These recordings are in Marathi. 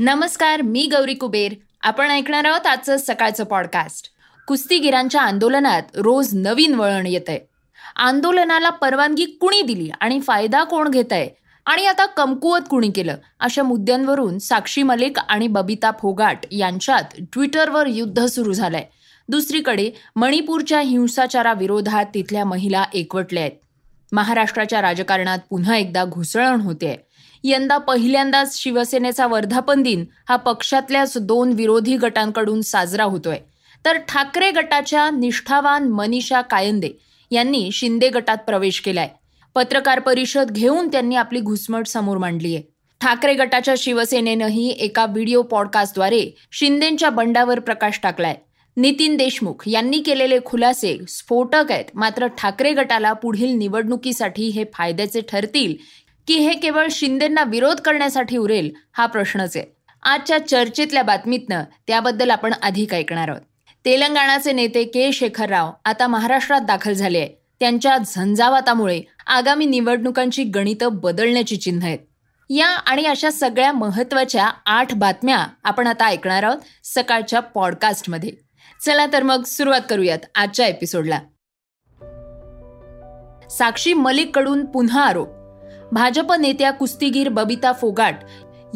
नमस्कार मी गौरी कुबेर. आपण ऐकणार आहोत आजचं सकाळचं पॉडकास्ट कुस्तीगिरांच्या आंदोलनात रोज नवीन वळण येत आहे आंदोलनाला परवानगी कुणी दिली आणि फायदा कोण घेत आहे आणि आता कमकुवत कुणी केलं? अशा मुद्द्यांवरून साक्षी मलिक आणि बबिता फोगाट यांच्यात ट्विटरवर युद्ध सुरू झालंय. दुसरीकडे मणिपूरच्या हिंसाचाराविरोधात तिथल्या महिला एकवटल्या आहेत. महाराष्ट्राच्या राजकारणात पुन्हा एकदा घुसळण होते यंदा पहिल्यांदाच शिवसेनेचा वर्धापन दिन हा पक्षातल्याच दोन विरोधी गटांकडून साजरा होतोय. तर ठाकरे गटाच्या निष्ठावान मनीषा कायंदे यांनी शिंदे गटात प्रवेश केलाय. पत्रकार परिषद घेऊन त्यांनी आपली घुसमट समोर मांडली आहे. ठाकरे गटाच्या शिवसेनेनंही एका व्हिडिओ पॉडकास्टद्वारे शिंदेच्या बंडावर प्रकाश टाकलाय. नितीन देशमुख यांनी केलेले खुलासे स्फोटक आहेत. मात्र ठाकरे गटाला पुढील निवडणुकीसाठी हे फायद्याचे ठरतील की हे केवळ शिंदेंना विरोध करण्यासाठी उरेल हा प्रश्नच आहे. आजच्या चर्चेतल्या बातमीतनं त्याबद्दल आपण अधिक ऐकणार आहोत. तेलंगणाचे नेते के. शेखर राव आता महाराष्ट्रात दाखल झाले आहे त्यांच्या झंझावातामुळे आगामी निवडणुकांची गणितं बदलण्याची चिन्ह आहेत. या आणि अशा सगळ्या महत्त्वाच्या आठ बातम्या आपण आता ऐकणार आहोत सकाळच्या पॉडकास्टमध्ये. चला तर मग सुरुवात करूयात आजच्या एपिसोडला. साक्षी मलिककडून पुन्हा आरोप. भाजप नेत्या कुस्तीगीर बबिता फोगाट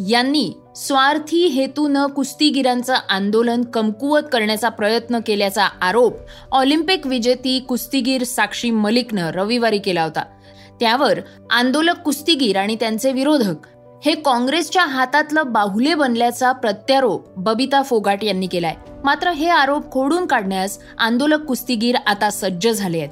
यांनी स्वार्थी हेतूनं कुस्तीगिरांचं आंदोलन कमकुवत करण्याचा प्रयत्न केल्याचा आरोप ऑलिम्पिक विजेती कुस्तीगीर साक्षी मलिकनं रविवारी केला होता. त्यावर आंदोलक कुस्तीगीर आणि त्यांचे विरोधक हे काँग्रेसच्या हातातलं बाहुले बनल्याचा प्रत्यारोप बबिता फोगाट यांनी केलाय. मात्र हे आरोप खोडून काढण्यास आंदोलक कुस्तीगीर आता सज्ज झाले आहेत.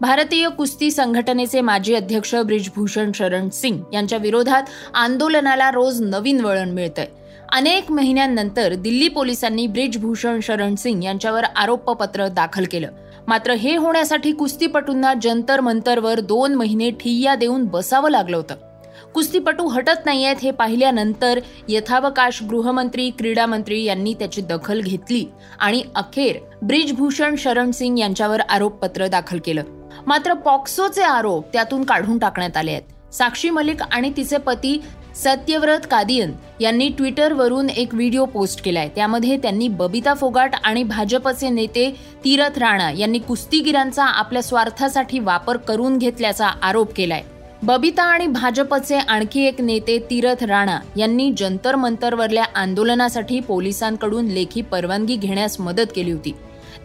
भारतीय कुस्ती संघटनेचे माजी अध्यक्ष ब्रिजभूषण शरण सिंग यांच्या विरोधात आंदोलनाला रोज नवीन वळण मिळतंय. अनेक महिन्यांनंतर दिल्ली पोलिसांनी ब्रिजभूषण शरण सिंग यांच्यावर आरोपपत्र दाखल केलं. मात्र हे होण्यासाठी कुस्तीपटूंना जंतर मंतरवर दोन महिने ठिय्या देऊन बसावं लागलं होतं. कुस्तीपटू हटत नाहीयेत हे पाहिल्यानंतर यथावकाश गृहमंत्री क्रीडा मंत्री यांनी त्याची दखल घेतली आणि अखेर ब्रिजभूषण शरण सिंग यांच्यावर आरोपपत्र दाखल केलं. मात्र पॉक्सोचे आरोप त्यातून काढून टाकण्यात आले आहेत. साक्षी मलिक आणि तिचे पती सत्यव्रत कादियन यांनी ट्विटरवरून एक व्हिडिओ पोस्ट केलाय. त्यामध्ये त्यांनी बबिता फोगाट आणि भाजपचे नेते तीरथ राणा यांनी कुस्तीगिरांचा आपल्या स्वार्थासाठी वापर करून घेतल्याचा आरोप केलाय. बबिता आणि भाजपचे आणखी एक नेते तीरथ राणा यांनी जंतर मंतरवरल्या आंदोलनासाठी पोलिसांकडून लेखी परवानगी घेण्यास मदत केली होती.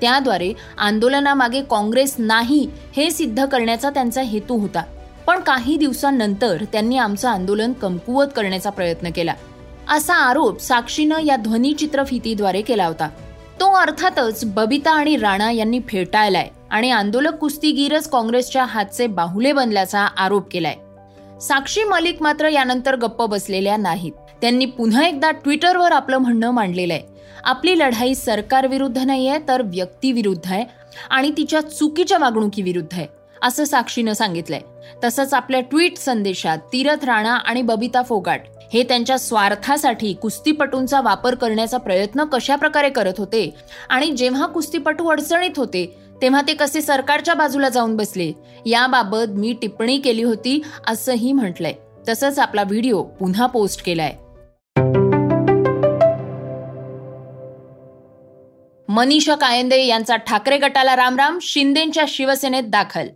त्याद्वारे आंदोलनामागे काँग्रेस नाही हे सिद्ध करण्याचा त्यांचा हेतू होता. पण काही दिवसांनंतर त्यांनी आमचं आंदोलन कमकुवत करण्याचा प्रयत्न केला. असा आरोप साक्षीनं या ध्वनिचित्रफितीद्वारे केला होता. तो अर्थातच बबिता आणि राणा यांनी फेटाळलाय आणि आंदोलक कुस्तीगीरच काँग्रेसच्या हातचे बाहुले बनल्याचा आरोप केलाय. साक्षी मलिक मात्र यानंतर गप्प बसलेल्या नाहीत. त्यांनी पुन्हा एकदा ट्विटरवर आपलं म्हणणं मांडलेलं आहे आपली लढाई सरकारविरुद्ध नाही आहे तर व्यक्तीविरुद्ध आहे. आणि तिच्या चुकीच्या वागणुकीविरुद्ध आहे असं साक्षीनं सांगितलंय. तसंच आपल्या ट्विट संदेशात तीरथ राणा आणि बबिता फोगाट हे त्यांच्या स्वार्थासाठी कुस्तीपटूंचा वापर करण्याचा प्रयत्न कशा प्रकारे करत होते आणि जेव्हा कुस्तीपटू अडचणीत होते तेव्हा ते कसे सरकारच्या बाजूला जाऊन बसले याबाबत मी टिप्पणी केली होती असंही म्हटलंय. तसंच आपला व्हिडिओ पुन्हा पोस्ट केलाय. मनीषा कायंदे यांचा ठाकरे गटाला रामराम शिंदेच्या शिवसेनेत दाखल.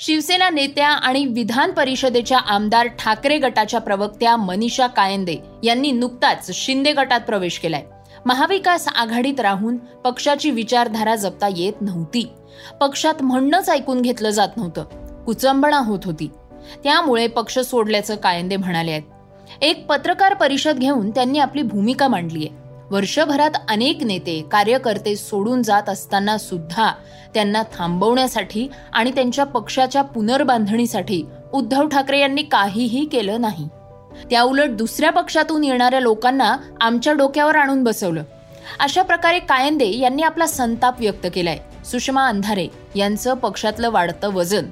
शिवसेना नेत्या आणि विधान परिषदेच्या आमदार ठाकरे गटाच्या प्रवक्त्या मनीषा कायंदे यांनी नुकताच शिंदे गटात प्रवेश केलाय. महाविकास आघाडीत राहून पक्षाची विचारधारा जपता येत नव्हती. पक्षात म्हणणंच ऐकून घेतलं जात नव्हतं. कुचंबणा होत होती. त्यामुळे पक्ष सोडल्याचं कायंदे म्हणाले आहेत. एक पत्रकार परिषद घेऊन त्यांनी आपली भूमिका मांडली आहे वर्षभरात अनेक नेते कार्यकर्ते सोडून जात असताना सुद्धा त्यांना थांबवण्यासाठी आणि त्यांच्या पक्षाच्या पुनर्बांधणीसाठी उद्धव ठाकरे यांनी काहीही केलं नाही. त्याउलट दुसऱ्या पक्षातून येणाऱ्या लोकांना आमच्या डोक्यावर आणून बसवलं. अशा प्रकारे कायंदे यांनी आपला संताप व्यक्त केलाय. सुषमा अंधारे यांचं पक्षातलं वाढतं वजन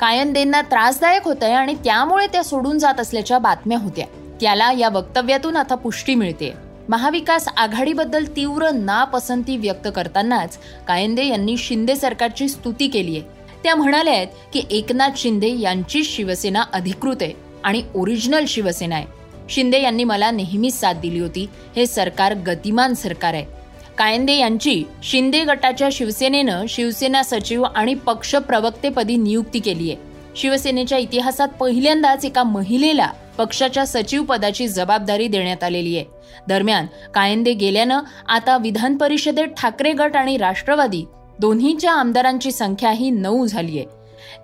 कायंदेंना त्रासदायक होतंय आणि त्यामुळे त्या सोडून जात असल्याच्या बातम्या होत्या. त्याला या वक्तव्यातून आता पुष्टी मिळते महाविकास आघाडीबद्दल तीव्र नापसंती व्यक्त करतानाच कायंदे यांनी शिंदे सरकारची स्तुती केली आहे. त्या म्हणाल्या आहेत की एकनाथ शिंदे यांची शिवसेना अधिकृत आहे आणि ओरिजिनल शिवसेना आहे. शिंदे यांनी मला नेहमीच साथ दिली होती. हे सरकार गतिमान सरकार आहे. कायंदे यांची शिंदे गटाच्या शिवसेनेनं शिवसेना सचिव आणि पक्ष प्रवक्तेपदी नियुक्ती केली आहे. शिवसेनेच्या इतिहासात पहिल्यांदाच एका महिलेला पक्षाच्या सचिव पदाची जबाबदारी देण्यात आलेली आहे. दरम्यान कायंदे गेल्यानं आता विधान परिषदेत ठाकरे गट आणि राष्ट्रवादी दोन्हीच्या आमदारांची संख्याही नऊ झाली आहे.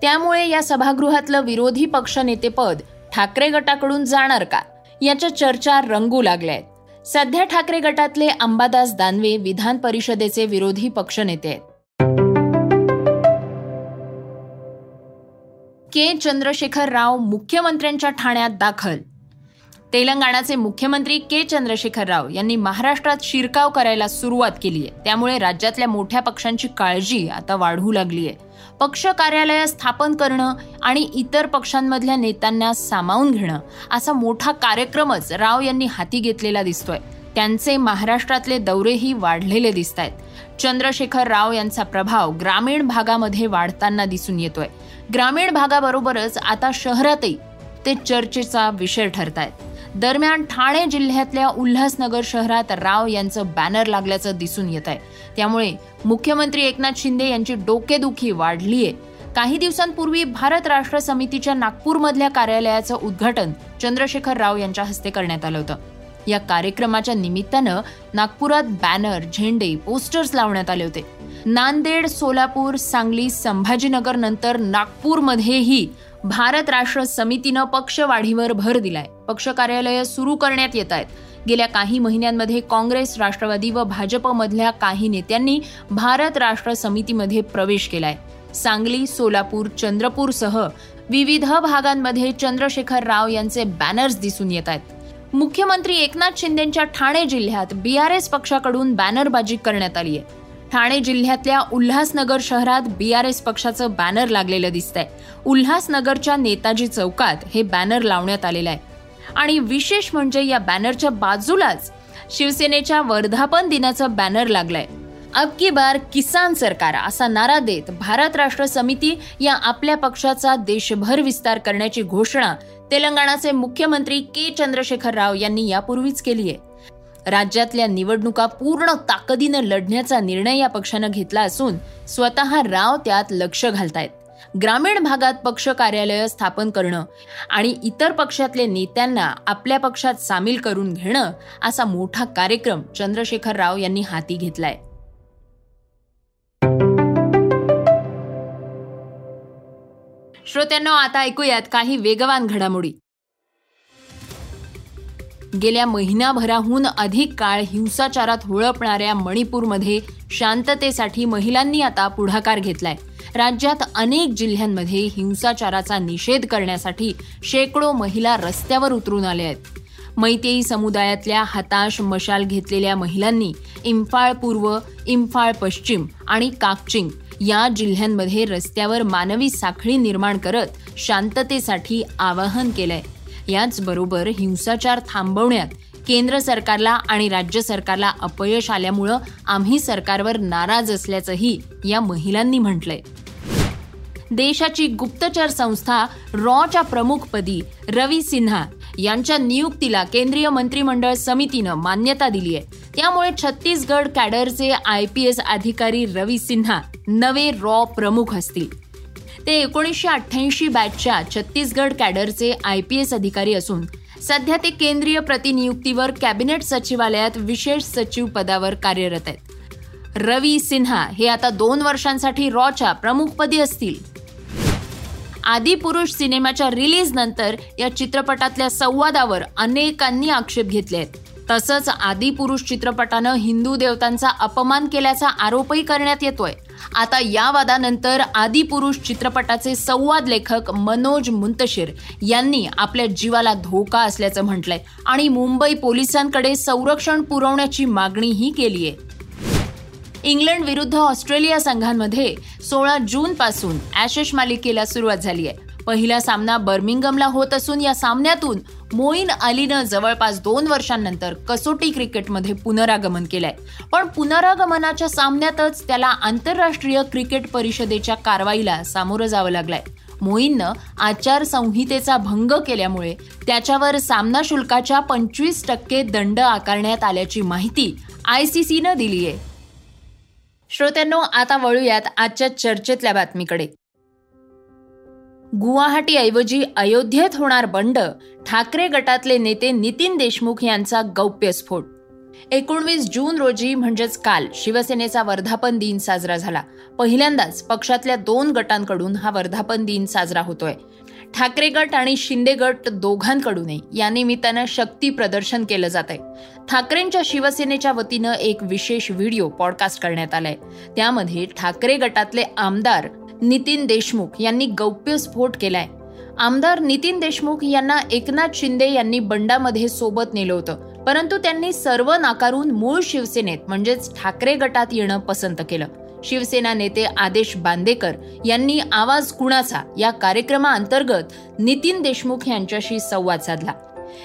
त्यामुळे या सभागृहातलं विरोधी पक्षनेतेपद ठाकरे गटाकडून जाणार का? याच्या चर्चा रंगू लागल्या आहेत. सध्या ठाकरे गटातले अंबादास दानवे विधान परिषदेचे विरोधी पक्षनेते आहेत. के चंद्रशेखर राव मुख्यमंत्र्यांच्या ठाण्यात दाखल. तेलंगणाचे मुख्यमंत्री के चंद्रशेखर राव यांनी महाराष्ट्रात शिरकाव करायला सुरुवात केली आहे. त्यामुळे राज्यातल्या मोठ्या पक्षांची काळजी आता वाढू लागली आहे. पक्ष कार्यालय स्थापन करणं आणि इतर पक्षांमधल्या नेत्यांना सामावून घेणं असा मोठा कार्यक्रमच राव यांनी हाती घेतलेला दिसतोय. त्यांचे महाराष्ट्रातले दौरेही वाढलेले दिसत आहेत चंद्रशेखर राव यांचा प्रभाव ग्रामीण भागामध्ये वाढताना दिसून येतोय. ग्रामीण भागाबरोबरच आता शहरातही ते चर्चेचा विषय ठरत आहेत दरम्यान ठाणे जिल्ह्यातल्या उल्हासनगर शहरात राव यांचं बॅनर लागल्याचं दिसून येत आहे त्यामुळे मुख्यमंत्री एकनाथ शिंदे यांची डोकेदुखी वाढली आहे काही दिवसांपूर्वी भारत राष्ट्र समितीच्या नागपूरमधल्या कार्यालयाचं उद्घाटन चंद्रशेखर राव यांच्या हस्ते करण्यात आलं होतं. या कार्यक्रमाच्या निमित्तानं नागपुरात बॅनर झेंडे पोस्टर्स लावण्यात आले होते. नांदेड सोलापूर सांगली संभाजीनगर नंतर नागपूरमध्येही भारत राष्ट्र समितीनं पक्ष वाढीवर भर दिलाय. पक्ष कार्यालय सुरू करण्यात येत आहेत. गेल्या काही महिन्यांमध्ये काँग्रेस राष्ट्रवादी व भाजपमधल्या काही नेत्यांनी भारत राष्ट्र समितीमध्ये प्रवेश केलाय. सांगली सोलापूर चंद्रपूरसह विविध भागांमध्ये चंद्रशेखर राव यांचे बॅनर्स दिसून येत आहेत. मुख्यमंत्री एकनाथ शिंदेच्या ठाणे जिल्ह्यात बी आर एस पक्षाकडून बॅनरबाजी करण्यात आली आहे. ठाणे जिल्ह्यातल्या उल्हासनगर शहरात बीआरएस पक्षाचं बॅनर लागलेलं दिसतंय. उल्हासनगरच्या नेताजी चौकात हे बॅनर लावण्यात आलेलं आहे. आणि विशेष म्हणजे या बॅनरच्या बाजूलाच शिवसेनेच्या वर्धापन दिनाचं बॅनर लागलंय. अब की बार किसान सरकार असा नारा देत भारत राष्ट्र समिती या आपल्या पक्षाचा देशभर विस्तार करण्याची घोषणा तेलंगणाचे मुख्यमंत्री के चंद्रशेखर राव यांनी यापूर्वीच केली आहे राज्यातल्या निवडणुका पूर्ण ताकदीनं लढण्याचा निर्णय या पक्षानं घेतला असून स्वतः राव त्यात लक्ष घालतायत. ग्रामीण भागात पक्ष कार्यालय स्थापन करणं आणि इतर पक्षातले नेत्यांना आपल्या पक्षात सामील करून घेणं असा मोठा कार्यक्रम चंद्रशेखर राव यांनी हाती घेतलाय. श्रोत्यांना आता ऐकूयात काही वेगवान घडामोडी. गेल्या महिनाभराहून अधिक काळ हिंसाचारात होळपणाऱ्या मणिपूरमध्ये शांततेसाठी महिलांनी आता पुढाकार घेतलाय. राज्यात अनेक जिल्ह्यांमध्ये हिंसाचाराचा निषेध करण्यासाठी शेकडो महिला रस्त्यावर उतरून आल्या आहेत. मैतेई समुदायातल्या हताश मशाल घेतलेल्या महिलांनी इम्फाळ पूर्व इम्फाळ पश्चिम आणि काकचिंग या जिल्ह्यांमध्ये रस्त्यावर मानवी साखळी निर्माण करत शांततेसाठी आवाहन केलंय. याचबरोबर हिंसाचार थांबवण्यात केंद्र सरकारला आणि राज्य सरकारला अपयश आल्यामुळं आम्ही सरकारवर नाराज असल्याचंही या महिलांनी म्हटलंय. देशाची गुप्तचर संस्था रॉच्या प्रमुखपदी रवी सिन्हा यांच्या नियुक्तीला केंद्रीय मंत्रिमंडळ समितीनं मान्यता दिली आहे. त्यामुळे छत्तीसगड कॅडरचे आय पी एस अधिकारी रवी सिन्हा नवे रॉ प्रमुख असतील. ते एकोणीसशे अठ्ठ्याऐंशी बॅचच्या छत्तीसगड कॅडरचे आय पी एस अधिकारी असून सध्या ते केंद्रीय प्रतिनियुक्तीवर कॅबिनेट सचिवालयात विशेष सचिव पदावर कार्यरत आहेत. रवी सिन्हा हे आता दोन वर्षांसाठी रॉच्या प्रमुखपदी असतील. आदिपुरुष सिनेमाच्या रिलीज नंतर या चित्रपटातल्या संवादावर अनेकांनी आक्षेप घेतले आहेत. तसंच आदिपुरुष चित्रपटानं हिंदू देवतांचा अपमान केल्याचा आरोपही करण्यात येतोय. आता या वादानंतर आदिपुरुष चित्रपटाचे संवाद लेखक मनोज मुंतशिर यांनी आपल्या जीवाला धोका असल्याचं म्हटलंय आणि मुंबई पोलिसांकडे संरक्षण पुरवण्याची मागणीही केली आहे इंग्लंड विरुद्ध ऑस्ट्रेलिया संघांमध्ये सोळा जून पासून मालिकेला सुरुवात झाली आहे. पहिला सामना बर्मिंगमला होत असून या सामन्यातून मोईन अलीनं जवळपास दोन वर्षांनंतर कसोटी क्रिकेटमध्ये पुनरागमन केलंय. पण पुनरागमनाच्या सामन्यातच त्याला आंतरराष्ट्रीय क्रिकेट परिषदेच्या कारवाईला सामोरं जावं लागलंय. मोईननं आचारसंहितेचा भंग केल्यामुळे त्याच्यावर सामना शुल्काच्या पंचवीस टक्के दंड आकारण्यात आल्याची माहिती आय सी सीनं दिली आहे श्रोत्यांनो आता वळूयात आजच्या चर्चेतल्या बातमीकडे. गुवाहाटीऐवजी अयोध्येत होणार बंड ठाकरे गटातले नेते नितीन देशमुख यांचा गौप्यस्फोट एकोणवीस जून रोजी म्हणजेच काल शिवसेनेचा वर्धापन दिन साजरा झाला. पहिल्यांदाच पक्षातल्या दोन गटांकडून हा वर्धापन दिन साजरा होतोय. ठाकरे गट आणि शिंदे गट दोघांकडूनही या निमित्तानं शक्ती प्रदर्शन केलं जात आहे ठाकरेंच्या शिवसेनेच्या वतीनं एक विशेष व्हिडिओ पॉडकास्ट करण्यात आलाय. त्यामध्ये ठाकरे गटातले आमदार नितीन देशमुख यांनी गौप्यस्फोट केलाय. आमदार नितीन देशमुख यांना एकनाथ शिंदे यांनी बंडामध्ये सोबत नेलं होतं. परंतु त्यांनी सर्व नाकारून मूळ शिवसेनेत म्हणजेच ठाकरे गटात येणं पसंत केलं. शिवसेना नेते आदेश बांदेकर यांनी आवाज कुणाचा या कार्यक्रमाअंतर्गत नितीन देशमुख यांच्याशी संवाद साधला.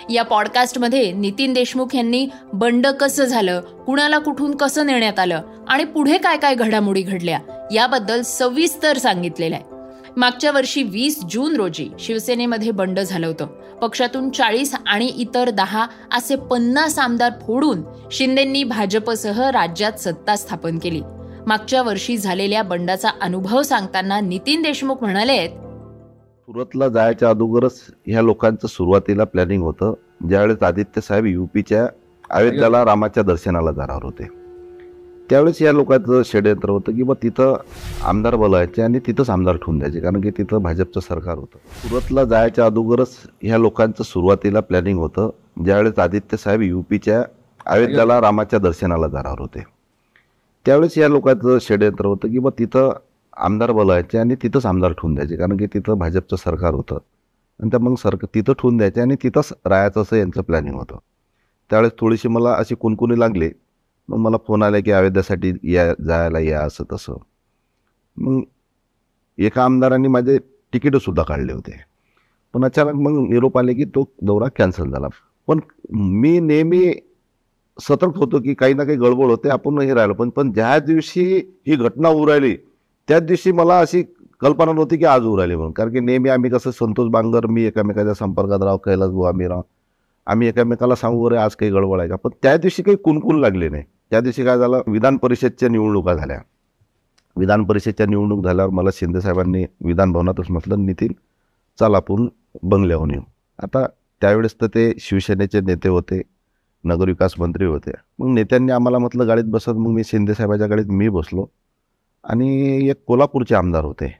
या पॉडकास्टमध्ये नितीन देशमुख यांनी बंड कसं झालं कुणाला कुठून कसं नेण्यात आलं आणि पुढे काय काय घडामोडी घडल्या याबद्दल सविस्तर सांगितलेलं आहे. मागच्या वर्षी वीस जून रोजी शिवसेनेमध्ये बंड झालं होतं. पक्षातून चाळीस आणि इतर दहा असे पन्नास आमदार फोडून शिंदेंनी भाजपसह राज्यात सत्ता स्थापन केली. मागच्या वर्षी झालेल्या बंडाचा अनुभव सांगताना नितीन देशमुख म्हणाले सुरतला जायच्या अगोदरच ह्या लोकांचं सुरुवातीला प्लॅनिंग होतं. ज्यावेळेस आदित्य साहेब युपीच्या अयोध्याला रामाच्या दर्शनाला जाणार होते. त्यावेळेस या लोकांचं षडयंत्र होतं की बा तिथं आमदार बोलायचे आणि तिथंच आमदार ठेवून द्यायचे कारण की तिथं भाजपचं सरकार होतं. सुरतला जायच्या अगोदरच ह्या लोकांचं सुरुवातीला प्लॅनिंग होतं. ज्यावेळेस आदित्य साहेब युपीच्या अयोध्याला रामाच्या दर्शनाला जाणार होते. त्यावेळेस या लोकांचं षडयंत्र होतं की बा तिथं आमदार बोलायचे आणि तिथंच आमदार ठेवून द्यायचे. कारण की तिथं भाजपचं सरकार होतं. आणि त्या मग सरकार तिथं ठेवून द्यायचे आणि तिथंच राहायचं असं यांचं प्लॅनिंग होतं. त्यावेळेस थोडीशी मला अशी कुणकुणी लागली. मग मला फोन आला की अयोध्यासाठी या जायला या असं तसं. मग एका आमदारांनी माझे तिकीटंसुद्धा काढले होते. पण अचानक मग निरोप आले की तो दौरा कॅन्सल झाला. पण मी नेहमी सतर्क होतो की काही ना काही गडबड होते आपण हे राहिलो. पण पण ज्या दिवशी ही घटना उरायली त्याच दिवशी मला अशी कल्पना नव्हती की आज उरायली म्हणून. कारण की नेहमी आम्ही कसं संतोष बांगर मी एकमेकाच्या संपर्कात राहू कैलास भाऊ आम्ही राह. आम्ही एकमेकाला सांगू अरे आज काही गडबड आहे का? पण त्या दिवशी काही कुणकुण लागले नाही. त्या दिवशी काय झालं विधान परिषदच्या निवडणुका झाल्या. विधान परिषदच्या निवडणूक झाल्यावर मला शिंदेसाहेबांनी विधानभवनातच म्हटलं नितीन चल आपण बंगल्याहून येऊ. आता त्यावेळेस तर ते शिवसेनेचे नेते होते नगरविकास मंत्री होते. मग नेत्यांनी आम्हाला म्हटलं गाडीत बसत. मग मी शिंदेसाहेबाच्या गाडीत मी बसलो. आणि एक कोल्हापूरचे आमदार होते.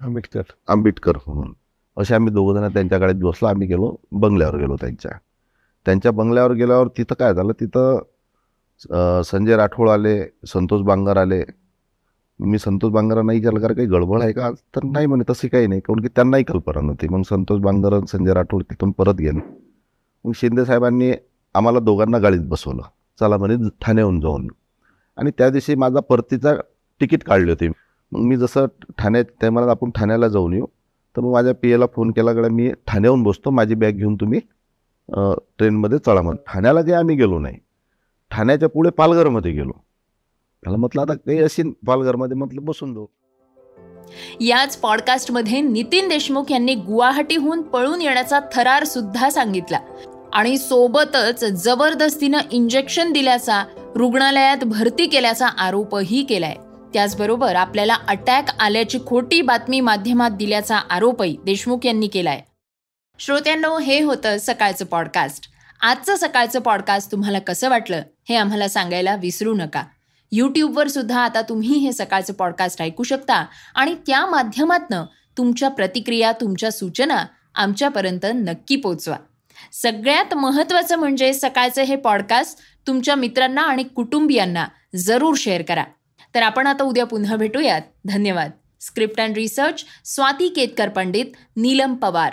आंबेडकर. आंबेडकर म्हणून. असे आम्ही दोघंजण त्यांच्या गाडीत बसलो. आम्ही गेलो बंगल्यावर गेलो त्यांच्या. त्यांच्या बंगल्यावर गेल्यावर तिथं काय झालं? तिथं संजय राठोड आले संतोष बांगर आले. मी संतोष बांगरा नाही विचारलं कारण काही गडबड आहे का? तर नाही म्हणे तशी काही नाही. कारण की त्यांनाही कल्पना नव्हती. मग संतोष बांगर संजय राठोड तिथून परत गेले. मग शिंदे साहेबांनी आम्हाला दोघांना गाडीत बसवलं. चला म्हणे ठाण्याहून जाऊन. आणि त्या दिवशी माझा परतीचा तिकीट काढली होती. मग मी जसं ठाण्यात त्या मला आपण ठाण्याला जाऊन येऊ. तर मग माझ्या पी एला फोन केला कडे मी ठाण्याहून बसतो. माझी बॅग घेऊन तुम्ही ट्रेनमध्ये चढा मग ठाण्याला काही आम्ही गेलो नाही. ठाण्याच्या पुढे पालघरमध्ये गेलो. त्याला म्हटलं आता काही अशी पालघरमध्ये म्हटलं बसून दो याच पॉडकास्टमध्ये नितीन देशमुख यांनी गुवाहाटीहून पळून येण्याचा थरार सुद्धा सांगितला. आणि सोबतच जबरदस्तीनं इंजेक्शन दिल्याचा रुग्णालयात भरती केल्याचा आरोपही केलाय. त्याचबरोबर आपल्याला अटॅक आल्याची खोटी बातमी माध्यमात दिल्याचा आरोपही देशमुख यांनी केलाय. श्रोत्यांनो हे होतं सकाळचं पॉडकास्ट आजचं सकाळचं पॉडकास्ट तुम्हाला कसं वाटलं हे आम्हाला सांगायला विसरू नका. यूट्यूबवर सुद्धा आता तुम्ही हे सकाळचं पॉडकास्ट ऐकू शकता आणि त्या माध्यमातनं तुमच्या प्रतिक्रिया तुमच्या सूचना आमच्यापर्यंत नक्की पोचवा. सगळ्यात महत्त्वाचं म्हणजे सकाळचं हे पॉडकास्ट तुमच्या मित्रांना आणि कुटुंबियांना जरूर शेअर करा. तर आपण आता उद्या पुन्हा भेटूयात. धन्यवाद. Script and research Swati Ketkar Pandit Neelam Pawar.